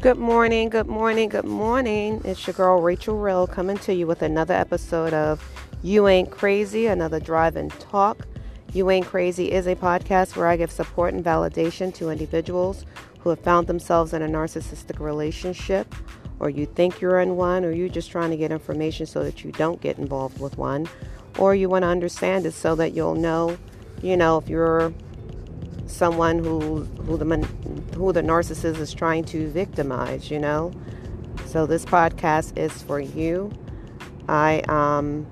Good morning, good morning, good morning. It's your girl Rachel Rill coming to you with another episode of You Ain't Crazy, another drive and talk. You Ain't Crazy is a podcast where I give support and validation to individuals who have found themselves in a narcissistic relationship, or you think you're in one, or you're just trying to get information so that you don't get involved with one, or you want to understand it so that you'll know, you know, if you're someone who who the who the narcissist is trying to victimize, you know. So this podcast is for you. I um,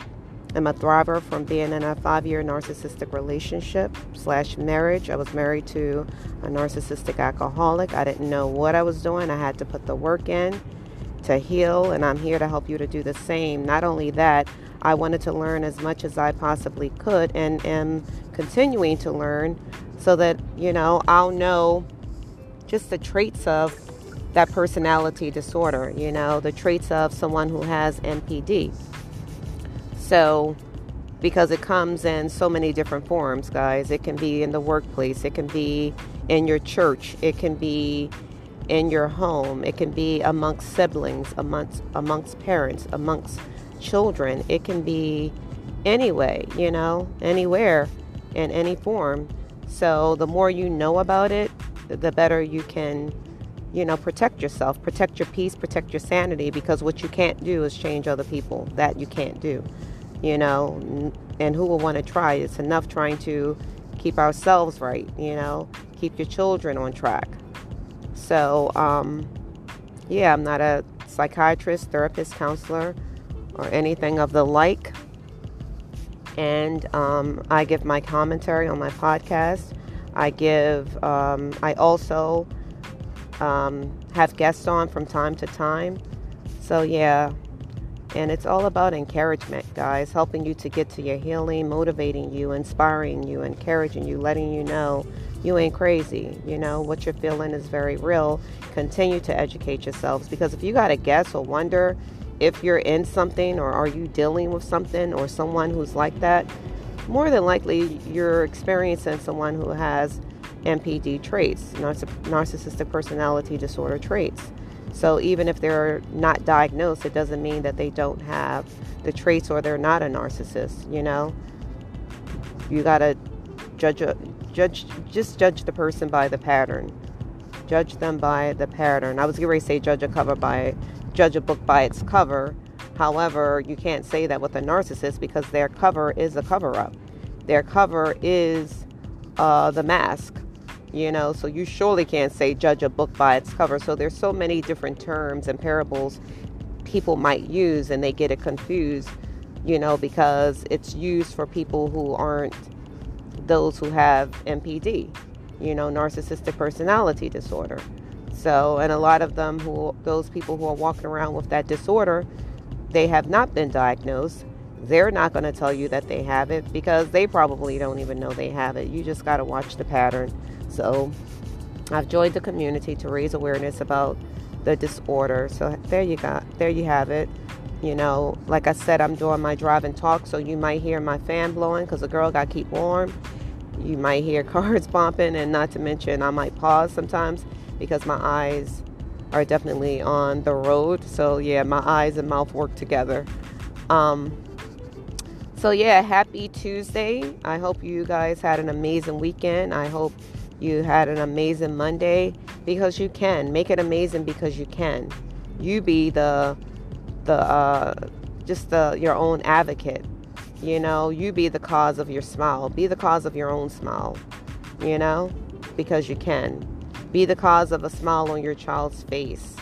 am a thriver from being in a five-year narcissistic relationship slash marriage. I was married to a narcissistic alcoholic. I didn't know what I was doing. I had to put the work in to heal, and I'm here to help you to do the same. Not only that, I wanted to learn as much as I possibly could, and am continuing to learn so that, you know, I'll know just the traits of that personality disorder, you know, the traits of someone who has NPD. So, because it comes in so many different forms, guys. It can be in the workplace, it can be in your church, it can be in your home, it can be amongst siblings, amongst amongst parents, amongst children. It can be anyway, you know, anywhere in any form. So the more you know about it, the better you can, you know, protect yourself, protect your peace, protect your sanity, because what you can't do is change other people. That you can't do, you know, and who will want to try? It's enough trying to keep ourselves right, you know, keep your children on track. So, um, yeah, I'm not a psychiatrist, therapist, counselor, or anything of the like and um, I give my commentary on my podcast. I give, um, I also um, have guests on from time to time. So, yeah, and it's all about encouragement, guys, helping you to get to your healing, motivating you, inspiring you, encouraging you, letting you know you ain't crazy. You know, what you're feeling is very real. Continue to educate yourselves because if you got a guess or wonder, if you're in something or are you dealing with something or someone who's like that, more than likely you're experiencing someone who has NPD traits, narcissistic personality disorder traits. So even if they're not diagnosed, it doesn't mean that they don't have the traits or they're not a narcissist, you know? You got to judge a, judge just judge the person by the pattern. Judge them by the pattern. I was going to say judge a cover by judge a book by its cover. However, you can't say that with a narcissist because their cover is a cover up. Their cover is uh, the mask, you know, so you surely can't say judge a book by its cover. So there's so many different terms and parables people might use and they get it confused, you know, because it's used for people who aren't those who have NPD, you know, narcissistic personality disorder. So, and a lot of them who, those people who are walking around with that disorder, they have not been diagnosed. They're not going to tell you that they have it because they probably don't even know they have it. You just got to watch the pattern. So, I've joined the community to raise awareness about the disorder. So there you go. there you have it. You know, like I said, I'm doing my drive and talk, so you might hear my fan blowing because the girl got to keep warm. You might hear cars bumping, and not to mention, I might pause sometimes because my eyes are definitely on the road. So, yeah, my eyes and mouth work together. Um, so, yeah, happy Tuesday. I hope you guys had an amazing weekend. I hope you had an amazing Monday because you can. Make it amazing because you can. You be the, the, uh, just the, your own advocate. You know, you be the cause of your smile. Be the cause of your own smile, you know, because you can. Be the cause of a smile on your child's face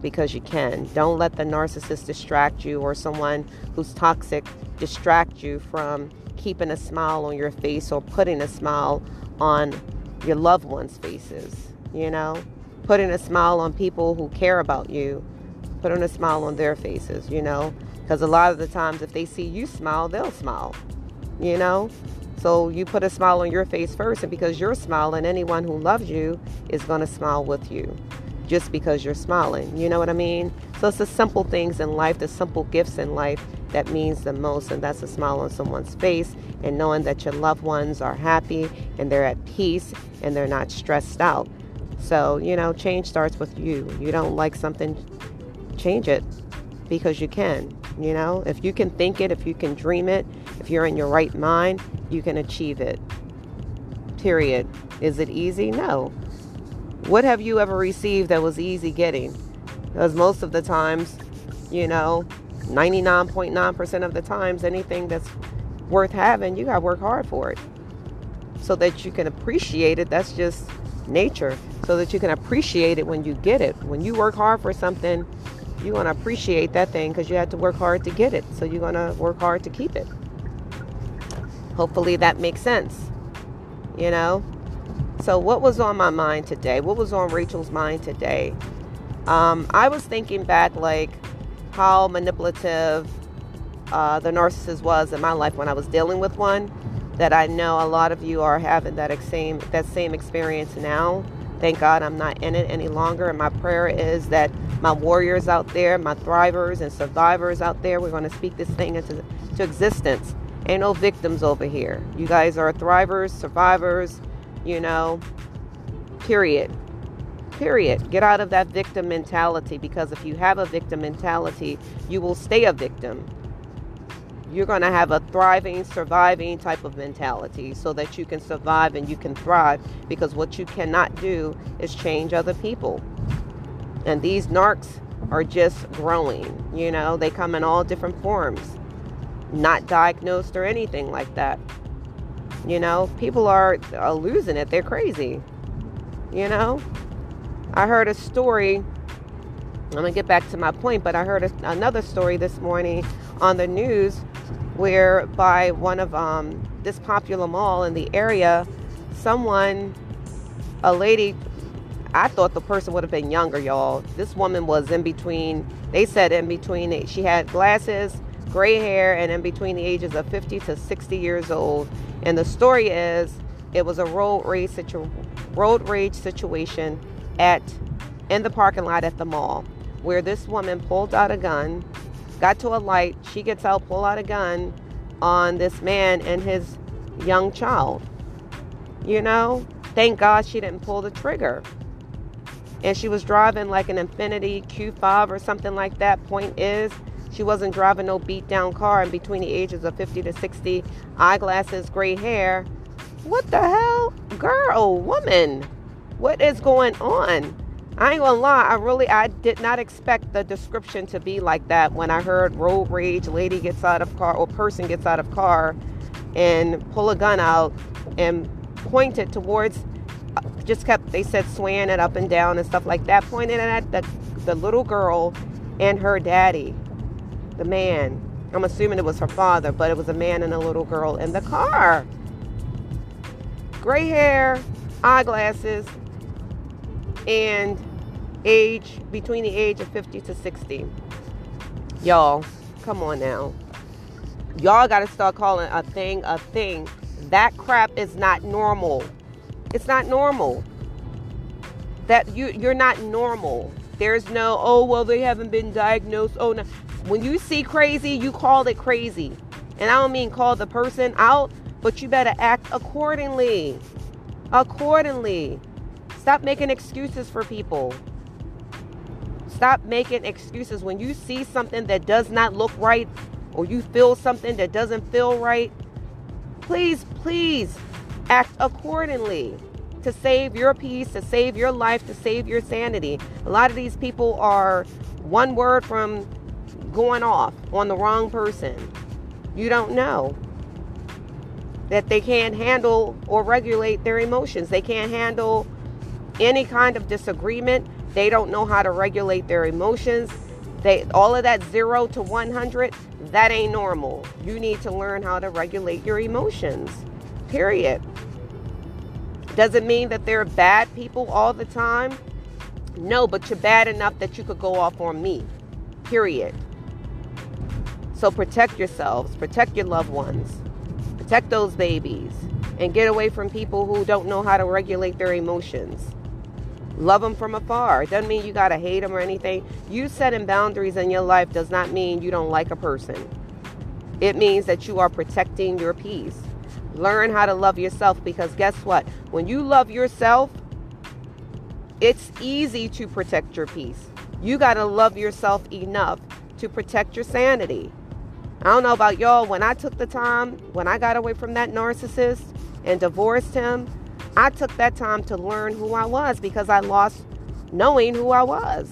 because you can. Don't let the narcissist distract you or someone who's toxic distract you from keeping a smile on your face or putting a smile on your loved ones' faces. You know, putting a smile on people who care about you, putting a smile on their faces, you know, because a lot of the times if they see you smile, they'll smile, you know. So you put a smile on your face first, and because you're smiling, anyone who loves you is going to smile with you just because you're smiling. You know what I mean? So it's the simple things in life, the simple gifts in life that means the most, and that's a smile on someone's face and knowing that your loved ones are happy and they're at peace and they're not stressed out. So, you know, change starts with you. You don't like something, change it because you can. You know, if you can think it, if you can dream it, if you're in your right mind, you can achieve it. Period. Is it easy? No. What have you ever received that was easy getting? Because most of the times, you know, 99.9% of the times, anything that's worth having, you got to work hard for it. So that you can appreciate it. That's just nature. So that you can appreciate it when you get it. When you work hard for something, you're going to appreciate that thing because you had to work hard to get it. So you're going to work hard to keep it. Hopefully that makes sense. You know? So, what was on my mind today? What was on Rachel's mind today? Um, I was thinking back, like, how manipulative uh, the narcissist was in my life when I was dealing with one. That I know a lot of you are having that same that same experience now. Thank God I'm not in it any longer. And my prayer is that my warriors out there, my thrivers and survivors out there, we're going to speak this thing into to existence. Ain't no victims over here. You guys are thrivers, survivors, you know, period. Period. Get out of that victim mentality because if you have a victim mentality, you will stay a victim. You're going to have a thriving, surviving type of mentality so that you can survive and you can thrive because what you cannot do is change other people. And these narcs are just growing, you know, they come in all different forms, not diagnosed or anything like that. You know, people are, losing it. They're crazy. You know, I heard a story. I'm going to get back to my point, but I heard a, another story this morning on the news where by one of um, this popular mall in the area, someone, a lady, I thought the person would have been younger, y'all. This woman was in between, they said in between, she had glasses, gray hair, and in between the ages of 50 to 60 years old. And the story is it was a road rage situ- road rage situation at in the parking lot at the mall where this woman pulled out a gun, got to a light, she gets out, pull out a gun on this man and his young child. You know, thank God she didn't pull the trigger. And she was driving like an Infiniti Q5 or something like that. Point is, she wasn't driving no beat down car and between the ages of 50 to 60, eyeglasses, gray hair. What the hell? Girl, woman, what is going on? I ain't gonna lie, I really I did not expect the description to be like that when I heard road rage, lady gets out of car or person gets out of car and pull a gun out and point it towards uh, just kept they said swaying it up and down and stuff like that, pointing it at the, the little girl and her daddy the man. I'm assuming it was her father, but it was a man and a little girl in the car. Gray hair, eyeglasses, and age between the age of 50 to 60. Y'all, come on now. Y'all got to start calling a thing a thing. That crap is not normal. It's not normal. That you you're not normal. There's no, oh well, they haven't been diagnosed. Oh no, when you see crazy, you call it crazy. And I don't mean call the person out, but you better act accordingly. Accordingly. Stop making excuses for people. Stop making excuses when you see something that does not look right or you feel something that doesn't feel right. Please, please act accordingly to save your peace, to save your life, to save your sanity. A lot of these people are one word from going off on the wrong person. You don't know that they can't handle or regulate their emotions. They can't handle any kind of disagreement. They don't know how to regulate their emotions. They all of that 0 to 100, that ain't normal. You need to learn how to regulate your emotions. Period. Does it mean that they're bad people all the time? No, but you're bad enough that you could go off on me. Period. So protect yourselves, protect your loved ones, protect those babies, and get away from people who don't know how to regulate their emotions. Love them from afar. It doesn't mean you got to hate them or anything. You setting boundaries in your life does not mean you don't like a person. It means that you are protecting your peace. Learn how to love yourself because guess what? When you love yourself, it's easy to protect your peace. You got to love yourself enough to protect your sanity. I don't know about y'all. When I took the time, when I got away from that narcissist and divorced him, I took that time to learn who I was because I lost knowing who I was.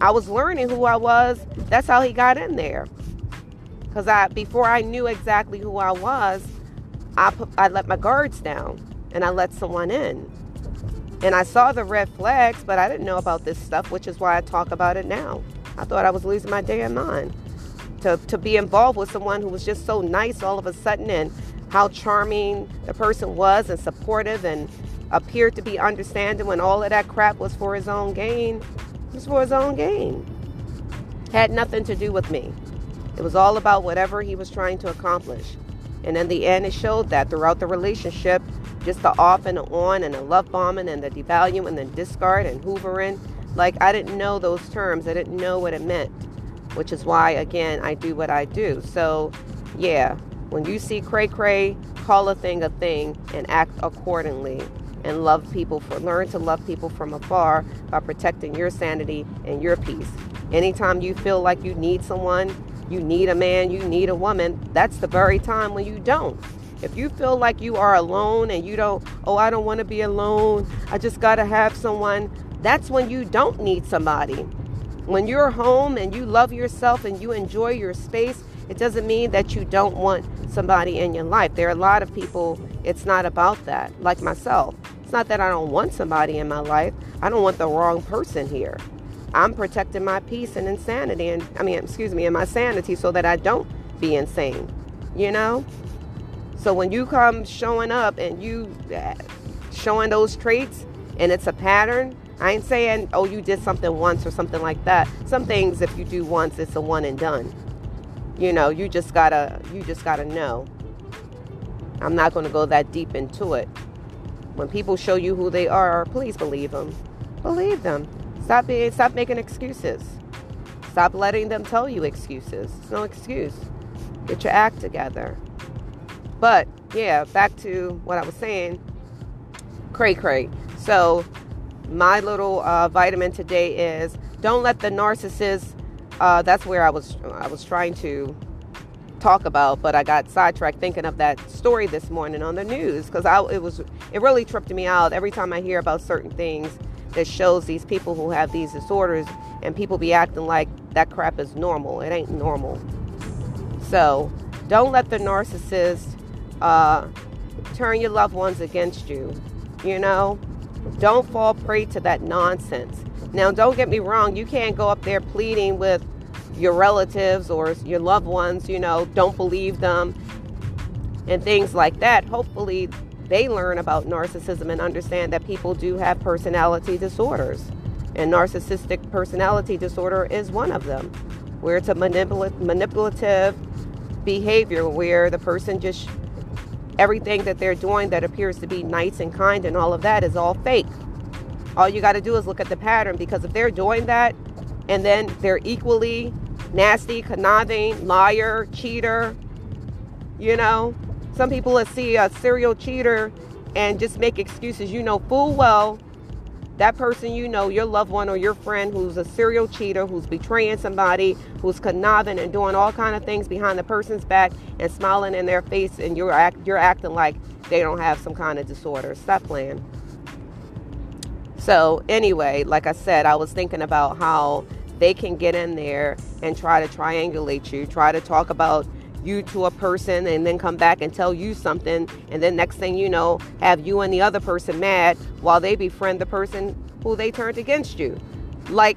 I was learning who I was. That's how he got in there. Cuz I before I knew exactly who I was, I put, I let my guards down and I let someone in. And I saw the red flags, but I didn't know about this stuff, which is why I talk about it now. I thought I was losing my damn mind to, to be involved with someone who was just so nice all of a sudden and how charming the person was and supportive and appeared to be understanding when all of that crap was for his own gain. It was for his own gain. Had nothing to do with me. It was all about whatever he was trying to accomplish. And in the end, it showed that throughout the relationship, just the off and the on and the love bombing and the devaluing and the discard and hoovering. Like, I didn't know those terms. I didn't know what it meant, which is why, again, I do what I do. So, yeah, when you see cray cray, call a thing a thing and act accordingly and love people for learn to love people from afar by protecting your sanity and your peace. Anytime you feel like you need someone, you need a man, you need a woman, that's the very time when you don't. If you feel like you are alone and you don't, oh, I don't want to be alone, I just got to have someone, that's when you don't need somebody. When you're home and you love yourself and you enjoy your space, it doesn't mean that you don't want somebody in your life. There are a lot of people, it's not about that, like myself. It's not that I don't want somebody in my life, I don't want the wrong person here. I'm protecting my peace and insanity, and I mean, excuse me, and my sanity so that I don't be insane, you know? So when you come showing up and you uh, showing those traits and it's a pattern, I ain't saying, oh, you did something once or something like that. Some things, if you do once, it's a one and done. You know you just gotta you just gotta know. I'm not to go that deep into it. When people show you who they are please believe them believe them stop being stop making excuses. Stop letting them tell you excuses. It's no excuse. Get your act together. But yeah back to what i was saying. Cray cray. So my little uh, vitamin today is don't let the narcissist uh, that's where I was I was trying to talk about, but I got sidetracked thinking of that story this morning on the news because it was it really tripped me out every time I hear about certain things that shows these people who have these disorders and people be acting like that crap is normal. It ain't normal. So don't let the narcissist uh, turn your loved ones against you. You know, don't fall prey to that nonsense. Now, don't get me wrong, you can't go up there pleading with your relatives or your loved ones, you know, don't believe them and things like that. Hopefully, they learn about narcissism and understand that people do have personality disorders. And narcissistic personality disorder is one of them, where it's a manipula- manipulative behavior where the person just everything that they're doing that appears to be nice and kind and all of that is all fake. All you got to do is look at the pattern because if they're doing that and then they're equally nasty, conniving, liar, cheater, you know, some people will see a serial cheater and just make excuses. You know full well that person you know, your loved one or your friend who's a serial cheater, who's betraying somebody, who's conniving and doing all kind of things behind the person's back and smiling in their face, and you're act, you're acting like they don't have some kind of disorder. Stop playing. So, anyway, like I said, I was thinking about how they can get in there and try to triangulate you, try to talk about you to a person and then come back and tell you something and then next thing you know have you and the other person mad while they befriend the person who they turned against you like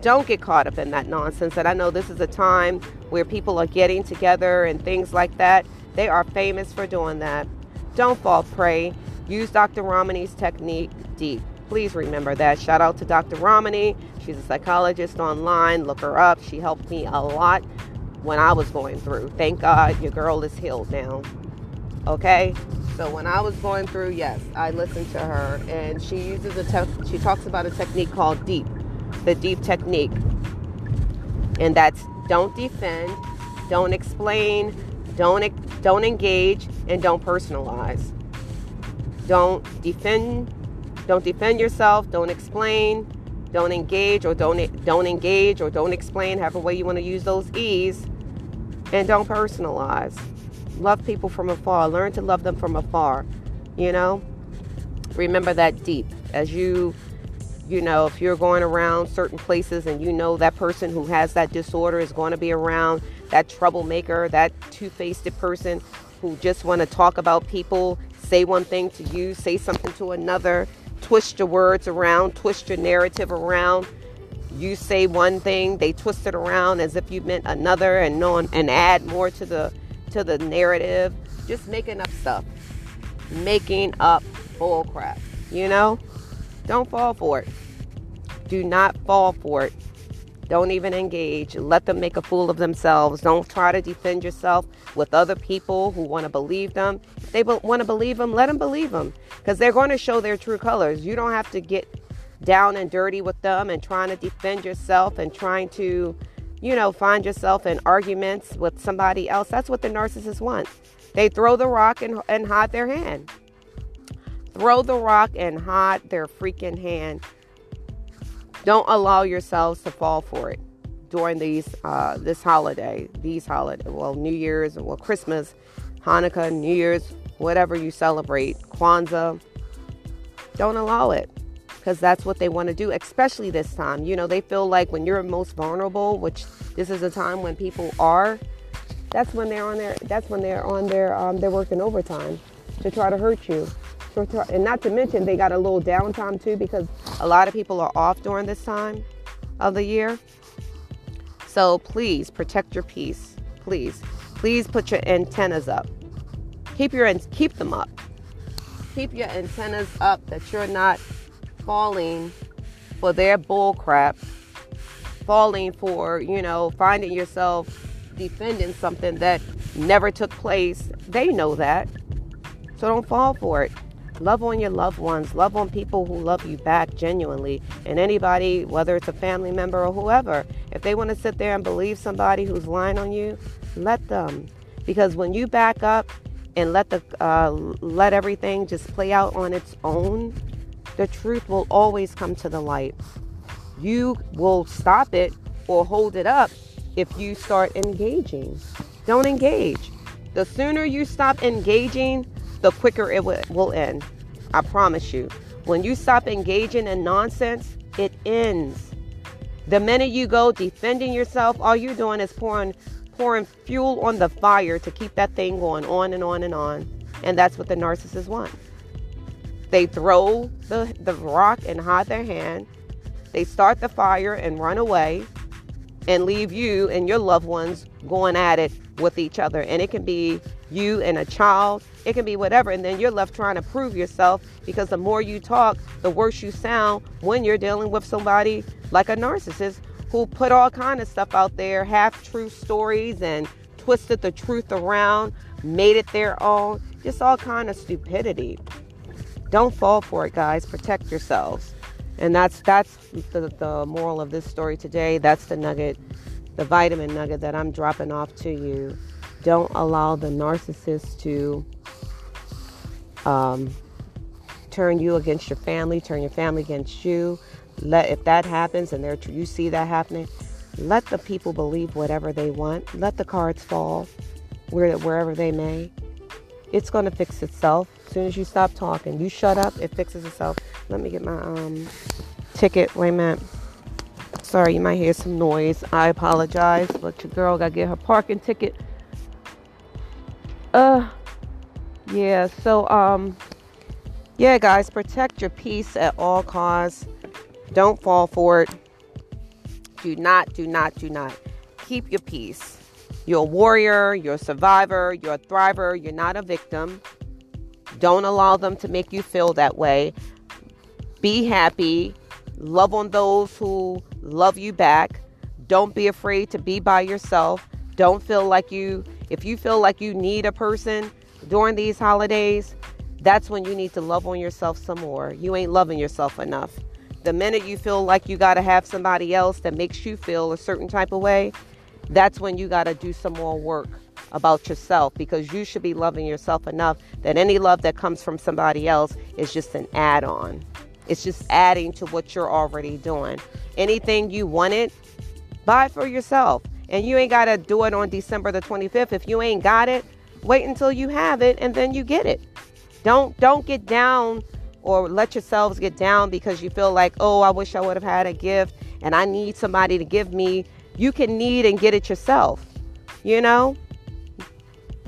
don't get caught up in that nonsense and i know this is a time where people are getting together and things like that they are famous for doing that don't fall prey use dr ramani's technique deep Please remember that. Shout out to Dr. Ramani. She's a psychologist online. Look her up. She helped me a lot when I was going through. Thank God your girl is healed now. Okay? So when I was going through, yes, I listened to her and she uses a te- she talks about a technique called deep. The deep technique. And that's don't defend, don't explain, don't don't engage and don't personalize. Don't defend Don't defend yourself. Don't explain. Don't engage or don't don't engage or don't explain. However way you want to use those e's, and don't personalize. Love people from afar. Learn to love them from afar. You know. Remember that deep as you you know, if you're going around certain places and you know that person who has that disorder is going to be around, that troublemaker, that two-faced person who just want to talk about people, say one thing to you, say something to another, twist your words around, twist your narrative around. You say one thing, they twist it around as if you meant another and no and add more to the to the narrative. Just making up stuff. Making up bull crap, you know? Don't fall for it. Do not fall for it. Don't even engage. Let them make a fool of themselves. Don't try to defend yourself with other people who want to believe them. If they want to believe them, let them believe them because they're going to show their true colors. You don't have to get down and dirty with them and trying to defend yourself and trying to, you know, find yourself in arguments with somebody else. That's what the narcissist wants. They throw the rock and, and hide their hand. Throw the rock and hide their freaking hand. Don't allow yourselves to fall for it during these uh, this holiday, these holiday, well, New Year's, well, Christmas, Hanukkah, New Year's, whatever you celebrate, Kwanzaa. Don't allow it because that's what they want to do, especially this time. You know, they feel like when you're most vulnerable, which this is a time when people are, that's when they're on their that's when they're on their um, they're working overtime to try to hurt you and not to mention they got a little downtime too because a lot of people are off during this time of the year. So please protect your peace. Please, please put your antennas up. Keep your keep them up. Keep your antennas up that you're not falling for their bull crap. Falling for you know finding yourself defending something that never took place. They know that. So don't fall for it. Love on your loved ones. Love on people who love you back genuinely. And anybody, whether it's a family member or whoever, if they want to sit there and believe somebody who's lying on you, let them. Because when you back up and let the uh, let everything just play out on its own, the truth will always come to the light. You will stop it or hold it up if you start engaging. Don't engage. The sooner you stop engaging, the quicker it will end. I promise you. When you stop engaging in nonsense, it ends. The minute you go defending yourself, all you're doing is pouring pouring fuel on the fire to keep that thing going on and on and on. And that's what the narcissists want. They throw the, the rock and hide their hand. They start the fire and run away and leave you and your loved ones going at it with each other. And it can be you and a child, it can be whatever. And then you're left trying to prove yourself because the more you talk, the worse you sound when you're dealing with somebody like a narcissist who put all kind of stuff out there, half true stories and twisted the truth around, made it their own, just all kind of stupidity. Don't fall for it, guys. Protect yourselves. And that's that's the, the moral of this story today. That's the nugget the vitamin nugget that I'm dropping off to you. Don't allow the narcissist to um, turn you against your family, turn your family against you. Let if that happens and there you see that happening, let the people believe whatever they want. Let the cards fall where, wherever they may. It's going to fix itself as soon as you stop talking. You shut up, it fixes itself. Let me get my um, ticket. Wait a minute. Sorry, you might hear some noise. I apologize, but your girl got to get her parking ticket. Uh, yeah, so, um, yeah, guys, protect your peace at all costs. Don't fall for it. Do not, do not, do not. Keep your peace. You're a warrior, you're a survivor, you're a thriver, you're not a victim. Don't allow them to make you feel that way. Be happy. Love on those who love you back. Don't be afraid to be by yourself. Don't feel like you, if you feel like you need a person during these holidays, that's when you need to love on yourself some more. You ain't loving yourself enough. The minute you feel like you got to have somebody else that makes you feel a certain type of way, that's when you got to do some more work about yourself because you should be loving yourself enough that any love that comes from somebody else is just an add on. It's just adding to what you're already doing. Anything you wanted, buy for yourself. And you ain't got to do it on December the 25th. If you ain't got it, wait until you have it and then you get it. Don't don't get down or let yourselves get down because you feel like, "Oh, I wish I would have had a gift and I need somebody to give me." You can need and get it yourself. You know?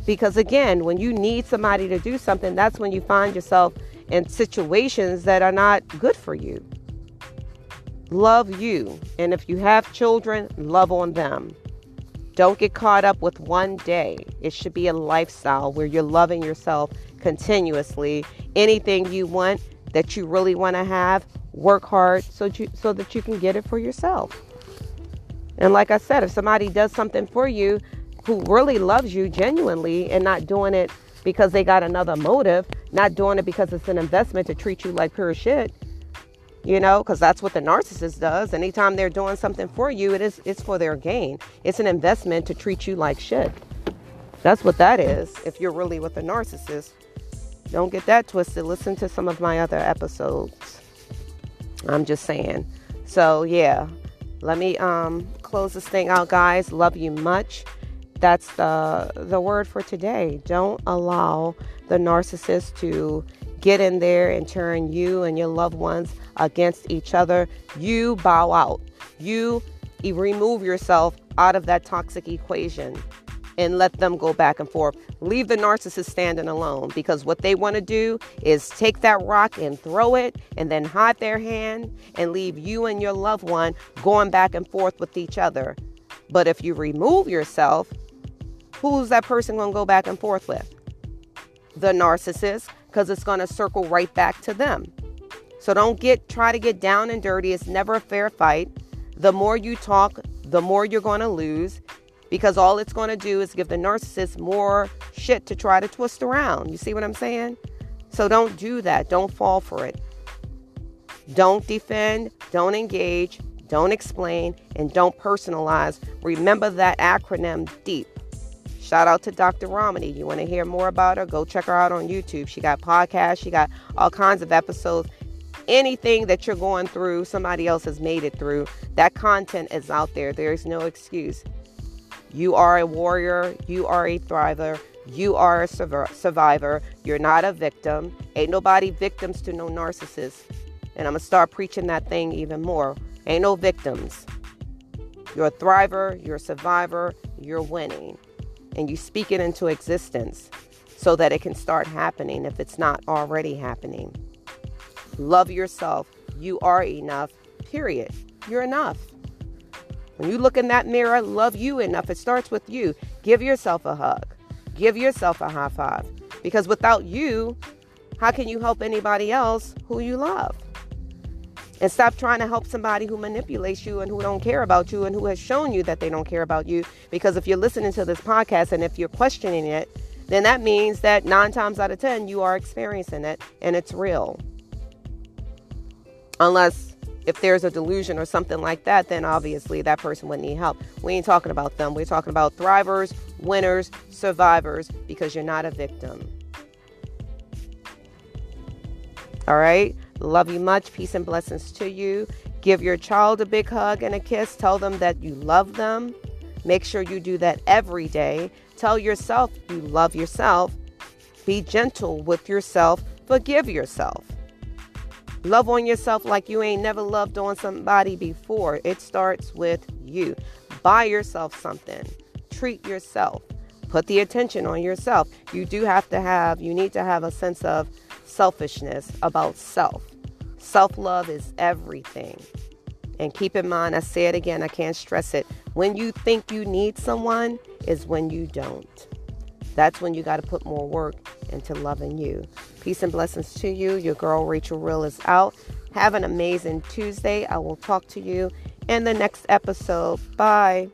Because again, when you need somebody to do something, that's when you find yourself in situations that are not good for you. Love you. And if you have children, love on them. Don't get caught up with one day. It should be a lifestyle where you're loving yourself continuously. Anything you want that you really want to have, work hard so you, so that you can get it for yourself. And like I said, if somebody does something for you who really loves you genuinely and not doing it because they got another motive, not doing it because it's an investment to treat you like pure shit, you know, because that's what the narcissist does. Anytime they're doing something for you, it is it's for their gain. It's an investment to treat you like shit. That's what that is. If you're really with a narcissist, don't get that twisted. Listen to some of my other episodes. I'm just saying. So yeah, let me um, close this thing out, guys. Love you much that's the the word for today. Don't allow the narcissist to get in there and turn you and your loved ones against each other. You bow out. You remove yourself out of that toxic equation and let them go back and forth. Leave the narcissist standing alone because what they want to do is take that rock and throw it and then hide their hand and leave you and your loved one going back and forth with each other. But if you remove yourself, who's that person going to go back and forth with? The narcissist, because it's going to circle right back to them. So don't get try to get down and dirty. It's never a fair fight. The more you talk, the more you're going to lose because all it's going to do is give the narcissist more shit to try to twist around. You see what I'm saying? So don't do that. Don't fall for it. Don't defend, don't engage, don't explain, and don't personalize. Remember that acronym DEEP. Shout out to Dr. Ramani. You want to hear more about her? Go check her out on YouTube. She got podcasts, she got all kinds of episodes. Anything that you're going through, somebody else has made it through. That content is out there. There is no excuse. You are a warrior, you are a thriver, you are a survivor. You're not a victim. Ain't nobody victims to no narcissist. And I'm going to start preaching that thing even more. Ain't no victims. You're a thriver, you're a survivor, you're winning and you speak it into existence so that it can start happening if it's not already happening. Love yourself. You are enough, period. You're enough. When you look in that mirror, love you enough. It starts with you. Give yourself a hug, give yourself a high five. Because without you, how can you help anybody else who you love? and stop trying to help somebody who manipulates you and who don't care about you and who has shown you that they don't care about you because if you're listening to this podcast and if you're questioning it then that means that 9 times out of 10 you are experiencing it and it's real unless if there's a delusion or something like that then obviously that person would need help we ain't talking about them we're talking about thrivers winners survivors because you're not a victim all right Love you much. Peace and blessings to you. Give your child a big hug and a kiss. Tell them that you love them. Make sure you do that every day. Tell yourself you love yourself. Be gentle with yourself. Forgive yourself. Love on yourself like you ain't never loved on somebody before. It starts with you. Buy yourself something. Treat yourself. Put the attention on yourself. You do have to have, you need to have a sense of selfishness about self. Self love is everything. And keep in mind, I say it again, I can't stress it. When you think you need someone, is when you don't. That's when you got to put more work into loving you. Peace and blessings to you. Your girl Rachel Real is out. Have an amazing Tuesday. I will talk to you in the next episode. Bye.